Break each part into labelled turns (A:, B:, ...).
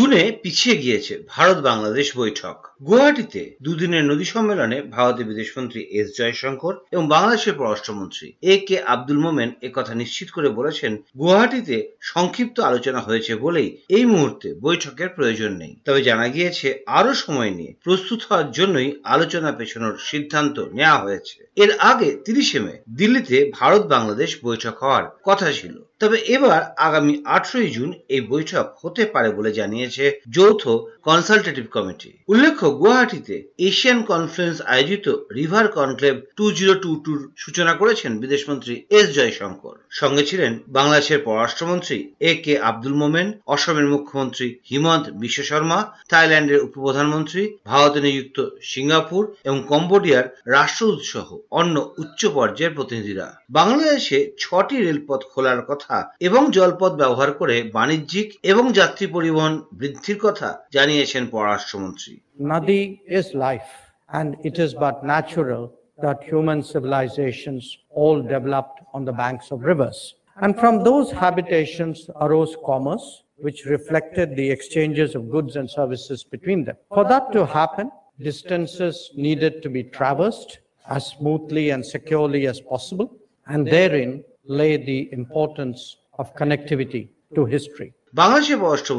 A: জুনে পিছিয়ে গিয়েছে ভারত বাংলাদেশ বৈঠক। গুয়াহাটিতে দুদিনের নদী সম্মেলনে ভারতের বিদেশমন্ত্রী এস জয়শঙ্কর এবং বাংলাদেশের পররাষ্ট্রমন্ত্রী এ কে আব্দুল মোমেন একথা নিশ্চিত করে বলেছেন, গুয়াহাটিতে সংক্ষিপ্ত আলোচনা হয়েছে বলেই এই মুহূর্তে বৈঠকের প্রয়োজন নেই। তবে জানা গিয়েছে আরও সময় নিয়ে প্রস্তুত হওয়ার জন্যই আলোচনা পেছানোর সিদ্ধান্ত নেওয়া হয়েছে। এর আগে তিরিশে মে দিল্লিতে ভারত বাংলাদেশ বৈঠক হওয়ার কথা ছিল। তবে এবার আগামী আঠারোই জুন এই বৈঠক হতে পারে বলে জানিয়েছে যৌথ কনসালটেটিভ কমিটি। উল্লেখ্য, গুয়াহাটিতে এশিয়ান কনফারেন্স আয়োজিত river conclave two zero two টুর সূচনা করেছেন বিদেশমন্ত্রী এস জয়শঙ্কর। সঙ্গে ছিলেন বাংলাদেশের পররাষ্ট্রমন্ত্রী এ কে আব্দুল মোমেন, অসমের মুখ্যমন্ত্রী হিমন্ত বিশ্ব শর্মা, থাইল্যান্ডের উপপ্রধানমন্ত্রী ভারতে নিযুক্ত সিঙ্গাপুর এবং কম্বোডিয়ার রাষ্ট্রদূত সহ অন্য উচ্চ পর্যায়ের প্রতিনিধিরা। বাংলাদেশে ছটি রেলপথ খোলার কথা এবং জলপথ ব্যবহার করে বাণিজ্যিক এবং যাত্রী পরিবহন বৃদ্ধির কথা জানিয়েছেন পররাষ্ট্রমন্ত্রী
B: Nadi is life, and it is but natural that human civilizations all developed on the banks of rivers. And from those habitations arose commerce, which reflected the exchanges of goods and services between them. For that to happen, distances needed to be traversed as smoothly and securely as possible, and therein lay the importance of connectivity to history.
A: বাংলাদেশের পররাষ্ট্র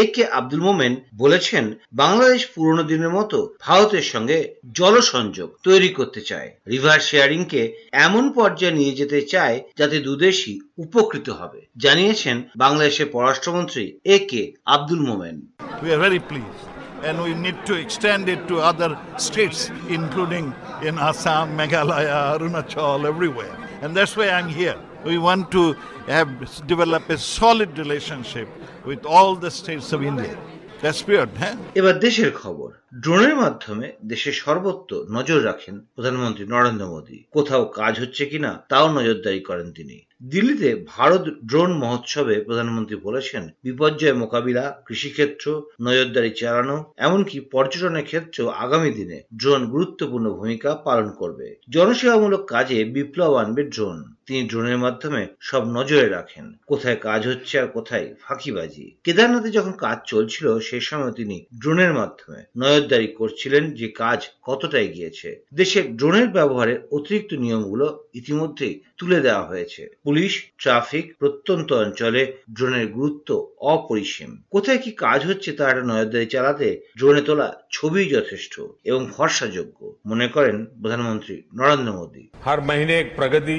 A: এ K Abdul মোমেন বলেছেন বাংলাদেশ পুরনো দিনের মতো ভারতের সঙ্গে জলসংযোগ তৈরি করতে চায়। রিভার শেয়ারিং কে এমন পর্যায়ে নিয়ে যেতে চায় যাতে দুদেশই উপকৃত হবে। জানিয়েছেন বাংলাদেশের পররাষ্ট্রমন্ত্রী A K Abdul Momen.
C: We are very please and we need to extend it to other states including in assam meghalaya arunachal everywhere. And that's why I'm here. We want to have develop a solid relationship with all the states of India. That's weird, huh?
A: এবার দেশের খবর ড্রোনের মাধ্যমে দেশের সর্বত্র নজর রাখেন প্রধানমন্ত্রী নরেন্দ্র মোদী কোথাও কাজ হচ্ছে কিনা তাও নজরদারি করেন তিনি দিল্লিতে ভারত ড্রোন মহোৎসবে প্রধানমন্ত্রী বলেছেন, বিপর্যয় মোকাবিলা, কৃষিক্ষেত্র, নজরদারি চালানো, এমনকি পর্যটনের ক্ষেত্রেও আগামী দিনে ড্রোন গুরুত্বপূর্ণ ভূমিকা পালন করবে। জনসেবামূলক কাজে বিপ্লব আনবে ড্রোন। তিনি ড্রোনের মাধ্যমে সব নজরে রাখেন। কোথায় কাজ হচ্ছে আর কোথায় ফাঁকিবাজি। কেদারনাথে যখন কাজ চলছিল, সে সময় তিনি ড্রোনের মাধ্যমে নজরদারি করছিলেন যে কাজ কতটা এগিয়েছে। দেশে ড্রোনের ব্যবহারের অতিরিক্ত নিয়মগুলো ইতিমধ্যেই তুলে দেওয়া হয়েছে পুলিশ ট্রাফিক প্রত্যন্ত অঞ্চলে ড্রোনের গুরুত্ব অপরিসীম কোথায় কি কাজ হচ্ছে তার নজরদারি চালাতে ড্রোনে তোলা ছবি যথেষ্ট এবং ভরসাযোগ্য মনে করেন প্রধানমন্ত্রী নরেন্দ্র মোদী
D: हर महीने एक प्रगति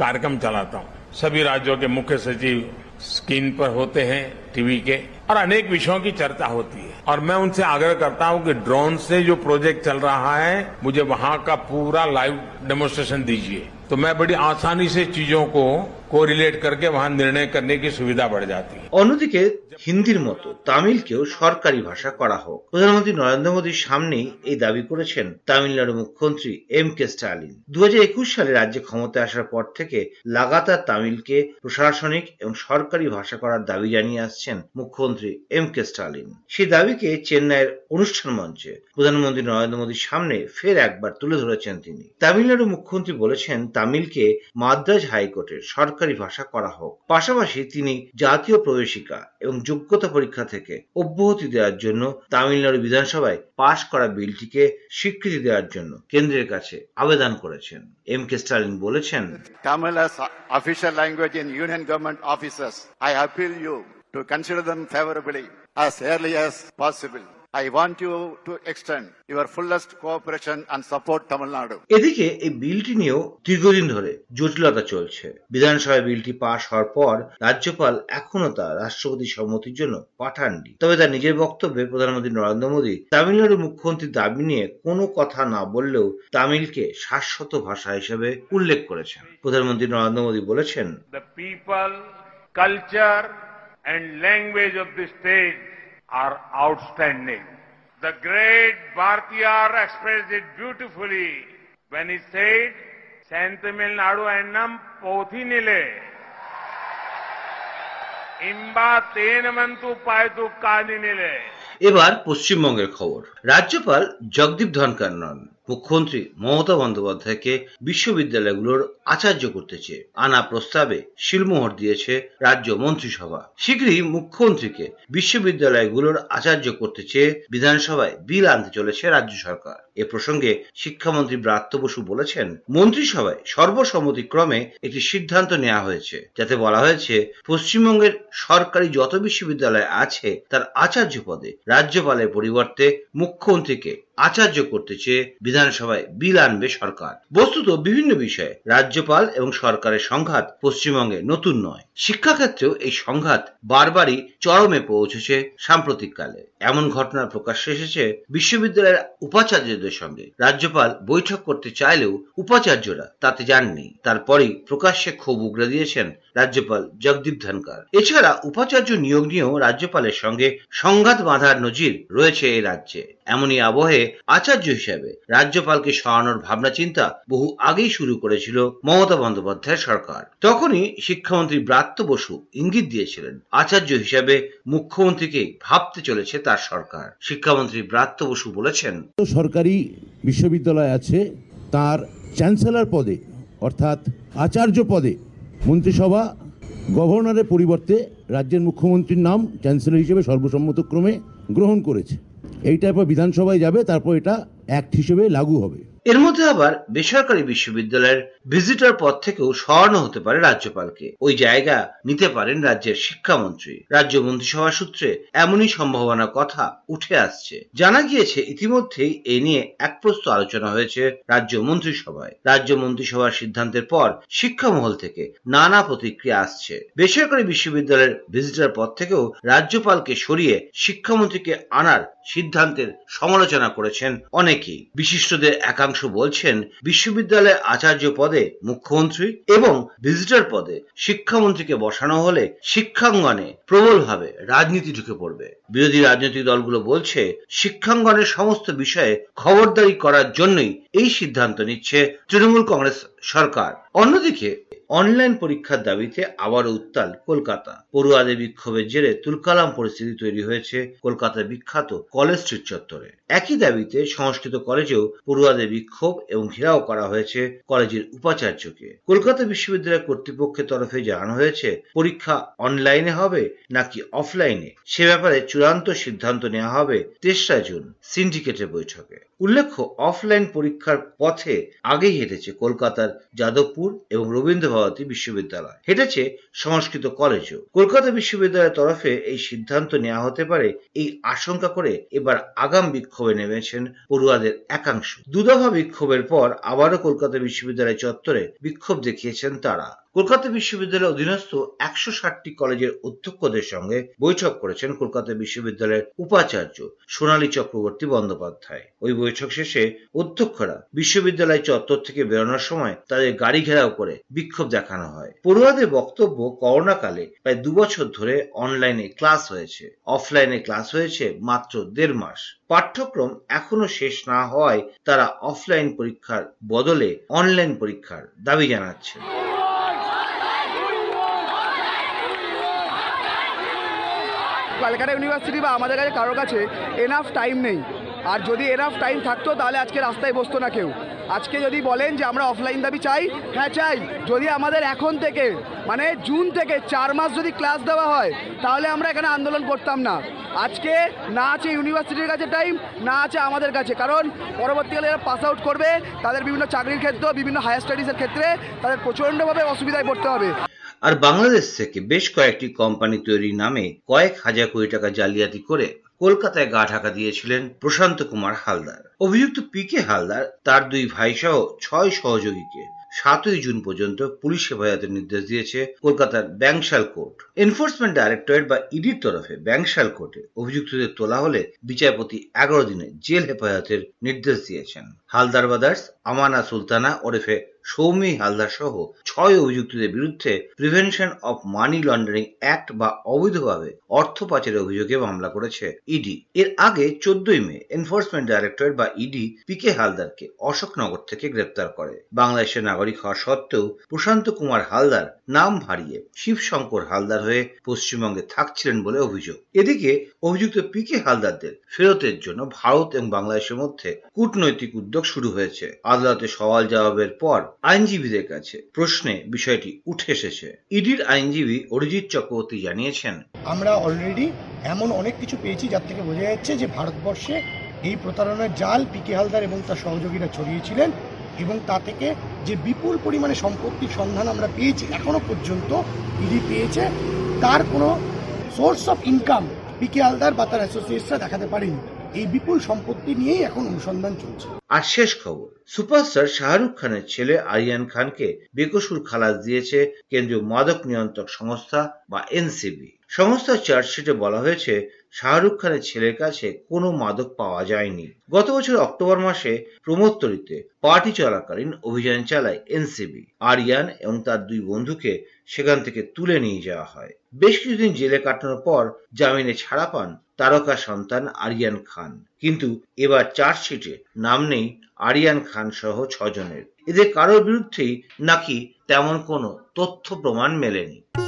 D: कार्यक्रम चलाता हूं सभी राज्यों के मुख्य सचिव स्क्रीन पर होते हैं टीवी के और अनेक विषयों की चर्चा होती है और मैं उनसे आग्रह करता हूं कि ड्रोन से जो प्रोजेक्ट चल रहा है मुझे वहां का पूरा लाइव डेमोन्स्ट्रेशन दीजिए तो मैं बड़ी आसानी से चीज़ों को कोरिलेट करके वहां निर्णय करने की सुविधा बढ़ जाती है
A: অন্যদিকে হিন্দির মতো তামিলকেও সরকারি ভাষা করা হোক প্রধানমন্ত্রী নরেন্দ্র মোদীর সামনেই এই দাবি করেছেন তামিলনাড়ু মুখ্যমন্ত্রী এম কে স্টালিন দু সালে রাজ্যে ক্ষমতায় আসার পর থেকে লাগাতার তামিলকে প্রশাসনিক এবং সরকারি ভাষা করার দাবি জানিয়ে আসছেন মুখ্যমন্ত্রী এম কে স্টালিন সেই দাবিকে চেন্নাইয়ের অনুষ্ঠান মঞ্চে প্রধানমন্ত্রী নরেন্দ্র মোদীর সামনে ফের একবার তুলে ধরেছেন তিনি তামিলনাড়ু মুখ্যমন্ত্রী বলেছেন তামিলকে মাদ্রাজ হাইকোর্টের সরকারি ভাষা করা হোক পাশাপাশি তিনি জাতীয় প্রবেশিকা এবং যোগ্যতা পরীক্ষা থেকে অব্যাহতি দেওয়ার জন্য তামিলনাড়ু বিধানসভায় পাশ করা বিলটিকে স্বীকৃতি দেওয়ার জন্য কেন্দ্রের কাছে আবেদন করেছেন এম কে স্টালিন বলেছেন
E: offices. I appeal you to consider them favorably, as early as possible. I want you to extend your fullest cooperation and support Tamil Nadu.
A: এদিকে এই বিলটি নিয়েও দীর্ঘদিন ধরে জটিলতা চলছে বিধানসভায় বিলটি পাশ হওয়ার পর রাজ্যপাল এখনও তা রাষ্ট্রপতি সম্মতির জন্য পাঠাননি তবে তার নিজের বক্তব্যে প্রধানমন্ত্রী নরেন্দ্র মোদী তামিলনাড়ু মুখ্যমন্ত্রীর দাবি নিয়ে কোনো কথা না বললেও তামিলকে শাশ্বত ভাষা হিসেবে উল্লেখ করেছেন প্রধানমন্ত্রী নরেন্দ্র মোদী বলেছেন
D: The people, culture and language of the state are outstanding. The great Bhartiyar expressed it beautifully when he said, Santamil Nadu Annam Pothinile. Imba Tenamantu Paitu Kaninile.
A: এবার পশ্চিমবঙ্গের খবর রাজ্যপাল জগদীপ ধনকর নন মুখ্যমন্ত্রী মমতা বন্দ্যোপাধ্যায়কে বিশ্ববিদ্যালয়গুলোর আচার্য করতে চেয়ে আনা প্রস্তাবে শিলমোহর দিয়েছে রাজ্য মন্ত্রিসভা। শীঘ্রই মুখ্যমন্ত্রীকে বিশ্ববিদ্যালয়গুলোর আচার্য করতে চেয়ে বিধানসভায় বিল আনতে চলেছে রাজ্য সরকার। এ প্রসঙ্গে শিক্ষামন্ত্রী ব্রাত্য বসু বলেছেন, মন্ত্রিসভায় সর্বসম্মতিক্রমে একটি সিদ্ধান্ত নেওয়া হয়েছে, যাতে বলা হয়েছে পশ্চিমবঙ্গের সরকারি যত বিশ্ববিদ্যালয় আছে তার আচার্য পদে রাজ্যপালের পরিবর্তে মুখ্যমন্ত্রীকে আচার্য করতে চেয়ে বিধানসভায় বিল আনবে সরকার। বস্তুত বিভিন্ন বিষয়ে রাজ্যপাল এবং সরকারের সংঘাত পশ্চিমবঙ্গে নতুন নয়। শিক্ষাক্ষেত্রেও এই সংঘাত বারবারই চরমে পৌঁছেছে সাম্প্রতিককালে। এমন ঘটনা প্রকাশ্যে এসেছে বিশ্ববিদ্যালয়ের উপাচার্যদের সঙ্গে। রাজ্যপাল বৈঠক করতে চাইলেও উপাচার্যরা তাতে যাননি। তারপরেই প্রকাশ্যে ক্ষোভ উগড়ে দিয়েছেন রাজ্যপাল জগদীপ ধনকর এছাড়া উপাচার্য নিয়োগ নিয়েও রাজ্যপালের সঙ্গে সংঘাত বাঁধার নজির রয়েছে এই রাজ্যে। এমনই আবহে আচার্য হিসেবে রাজ্যপালকে সরানোর ভাবনা চিন্তা বহু আগেই শুরু করেছিল মমতা বন্দ্যোপাধ্যায় সরকার। তখনই শিক্ষামন্ত্রী ব্রাত্য বসু ইঙ্গিত দিয়েছিলেন, আচার্য হিসেবে মুখ্যমন্ত্রীকে ভাবতে চলেছে তার সরকার। শিক্ষামন্ত্রী ব্রাত্য বসু বলেছেন
F: সরকারি বিশ্ববিদ্যালয় আছে, তার চ্যান্সেলর পদে, অর্থাৎ আচার্য পদে মন্ত্রিসভা গভর্নরের পরিবর্তে রাজ্যের মুখ্যমন্ত্রীর নাম চ্যান্সেলর হিসেবে সর্বসম্মতক্রমে গ্রহণ করেছে। এইটা পর বিধানসভায় যাবে তারপর এটা অ্যাক্ট হিসেবে লাগু হবে।
A: এর মধ্যে আবার বেসরকারি বিশ্ববিদ্যালয়ের ভিজিটর পদ থেকেও সরানো হতে পারে রাজ্যপালকে। ওই জায়গা নিতে পারেন রাজ্যের শিক্ষামন্ত্রী। রাজ্য মন্ত্রিসভা সূত্রে এমনই সম্ভাবনার কথা উঠে আসছে। জানা গিয়েছে, ইতিমধ্যেই এ নিয়ে এক প্রস্ত আলোচনা হয়েছে রাজ্য মন্ত্রিসভায়। রাজ্য মন্ত্রিসভার সিদ্ধান্তের পর শিক্ষা মহল থেকে নানা প্রতিক্রিয়া আসছে। বেসরকারি বিশ্ববিদ্যালয়ের ভিজিটর পদ থেকেও রাজ্যপালকে সরিয়ে শিক্ষামন্ত্রীকে আনার সিদ্ধান্তের সমালোচনা করেছেন অনেকেই। বিশিষ্টদের একাংশ বলছেন বিশ্ববিদ্যালয়ের আচার্য পদে মুখ্যমন্ত্রী এবং ভিজিটর পদে শিক্ষামন্ত্রীকে বসানো হলে শিক্ষাঙ্গনে প্রবলভাবে রাজনীতি ঢুকে পড়বে। বিরোধী রাজনৈতিক দলগুলো বলছে শিক্ষাঙ্গনের সমস্ত বিষয়ে খবরদারি করার জন্যই এই সিদ্ধান্ত নিচ্ছে তৃণমূল কংগ্রেস সরকার। অন্যদিকে অনলাইন পরীক্ষার দাবিতে আবারও উত্তাল কলকাতা। পড়ুয়াদের বিক্ষোভের জেরে তুলকালাম পরিস্থিতি তৈরি হয়েছে কলকাতার বিখ্যাত কলেজ স্ট্রিট চত্বরে। একই দাবিতে সংস্কৃত কলেজেও পড়ুয়াদের বিক্ষোভ এবং ঘেরাও করা হয়েছে কলেজের উপাচার্যকে। কলকাতা বিশ্ববিদ্যালয় কর্তৃপক্ষের তরফে জানানো হয়েছে, পরীক্ষা অনলাইনে হবে নাকি অফলাইনে সে ব্যাপারে চূড়ান্ত সিদ্ধান্ত নেওয়া হবে তেসরা জুন সিন্ডিকেটের বৈঠকে। উল্লেখ্য অফলাইন পরীক্ষার পথে আগেই হেঁটেছে কলকাতার যাদবপুর এবং রবীন্দ্র ভারতী বিশ্ববিদ্যালয়। হেঁটেছে সংস্কৃত কলেজও। কলকাতা বিশ্ববিদ্যালয়ের তরফে এই সিদ্ধান্ত নেওয়া হতে পারে এই আশঙ্কা করে এবার আগাম বিক্ষোভে নেমেছেন পড়ুয়াদের একাংশ। দুদফা বিক্ষোভের পর আবারও কলকাতা বিশ্ববিদ্যালয় চত্বরে বিক্ষোভ দেখিয়েছেন তারা। কলকাতা বিশ্ববিদ্যালয়ের অধীনস্থ একশো ষাটটি কলেজের অধ্যক্ষদের সঙ্গে বৈঠক করেছেন কলকাতা বিশ্ববিদ্যালয়ের উপাচার্য সোনালী চক্রবর্তী বন্দ্যোপাধ্যায়। ওই বৈঠক শেষে অধ্যক্ষরা বিশ্ববিদ্যালয় চত্বর থেকে বেরোনোর সময় তাদের গাড়ি ঘেরাও করে বিক্ষোভ দেখানো হয়। পড়ুয়াদের বক্তব্য করোনাকালে প্রায় দুবছর ধরে অনলাইনে ক্লাস হয়েছে। অফলাইনে ক্লাস হয়েছে মাত্র দেড় মাস। পাঠ্যক্রম এখনও শেষ না হওয়ায় তারা অফলাইন পরীক্ষার বদলে অনলাইন পরীক্ষার দাবি জানাচ্ছেন।
G: ক্যালকাটা ইউনিভার্সিটি বা আমাদের কাছে কারোর কাছে এনাফ টাইম নেই। আর যদি এনাফ টাইম থাকতো, তাহলে আজকে রাস্তায় বসতো না কেউ। আজকে যদি বলেন যে আমরা অফলাইন দাবি চাই হ্যাঁ চাই। যদি আমাদের এখন থেকে মানে জুন থেকে চার মাস যদি ক্লাস দেওয়া হয়, তাহলে আমরা এখানে আন্দোলন করতাম না। আজকে না আছে ইউনিভার্সিটির কাছে টাইম, না আছে আমাদের কাছে। কারণ পরবর্তীকালে এরা পাস আউট করবে, তাদের বিভিন্ন চাকরির ক্ষেত্রে, বিভিন্ন হায়ার স্টাডিজের ক্ষেত্রে তাদের প্রচণ্ডভাবে অসুবিধায় পড়তে হবে।
A: আর বাংলাদেশ থেকে বেশ কয়েকটি কোম্পানি তৈরির নামে কয়েক হাজার কোটি টাকা জালিয়াতি করে কলকাতায় গা ঢাকা দিয়েছিলেন প্রশান্ত কুমার হালদার। অভিযুক্ত পি কে হালদার, তার দুই ভাই সহ ছয় সহযোগীকে। সাতই জুন পর্যন্ত পুলিশ হেফাজতের নির্দেশ দিয়েছে কলকাতার ব্যাংশাল কোর্ট। এনফোর্সমেন্ট ডাইরেক্টরেট বা ইডির তরফে ব্যাংশাল কোর্টে অভিযুক্তদের তোলা হলে বিচারপতি এগারো দিনে জেল হেফাজতের নির্দেশ দিয়েছেন। হালদার ব্রাদার্স, আমানা সুলতানা, ওরফে সৌমি হালদার সহ ছয় অভিযুক্তদের বিরুদ্ধে prevention of money laundering act বা অবৈধভাবে অর্থ পাচারের অভিযোগে মামলা করেছে ইডি এর আগে চোদ্দই মে এনফোর্সমেন্ট ডাইরেক্টরেট বা ইডি পি কে হালদারকে অশোকনগর থেকে গ্রেপ্তার করে। বাংলাদেশের নাগরিক হওয়া সত্ত্বেও প্রশান্ত কুমার হালদার নাম হারিয়ে শিবশঙ্কর হালদার হয়ে পশ্চিমবঙ্গে থাকছিলেন বলে অভিযোগ। এদিকে অভিযুক্ত পি কে হালদারদের ফেরতের জন্য ভারত এবং বাংলাদেশের মধ্যে কূটনৈতিক উদ্যোগ শুরু হয়েছে। আদালতে সওয়াল জবাবের পর আইনজীবীদের কাছে প্রশ্নে বিষয়টি উঠে এসেছে। ইডির আইনজীবী অরিজিৎ চক্রবর্তী জানিয়েছেন,
H: আমরা অলরেডি এমন অনেক কিছু পেয়েছি যার থেকে বোঝা যাচ্ছে যে ভারতবর্ষে এই প্রতারণার জাল পিকে হালদার এবং তার সহযোগীরা ছড়িয়েছিলেন এবং তা থেকে যে বিপুল পরিমাণে সম্পত্তির সন্ধান আমরা পেয়েছি এখনও পর্যন্ত ইডি পেয়েছে, তার কোনো source of income PK Haldar বা তার অ্যাসোসিয়েটসরা দেখাতে পারেনি। এই বিপুল সম্পত্তি নিয়েই এখন অনুসন্ধান চলছে।
A: আর শেষ খবর সুপারস্টার শাহরুখ খানের ছেলে আরিয়ান খানকে বেকসুর খালাস দিয়েছে কেন্দ্রীয় মাদক নিয়ন্ত্রক সংস্থা বা এনসিবি। সংস্থার চার্জশিটে বলা হয়েছে, শাহরুখ খানের ছেলের কাছে কোনো মাদক পাওয়া যায়নি। গত বছর অক্টোবর মাসে প্রমোত্তরিতে পার্টি চলাকালীন অভিযান চালায় এনসিবি। আরিয়ান এবং তার দুই বন্ধুকে সেখান থেকে তুলে নিয়ে যাওয়া হয়। বেশ কিছুদিন জেলে কাটানোর পর জামিনে ছাড়া পান তারকা সন্তান আরিয়ান খান। কিন্তু এবার চার্জশিটে নাম নেই আরিয়ান খান সহ ছজনের। এদের কারোর বিরুদ্ধেই নাকি তেমন কোনো তথ্য প্রমাণ মেলেনি।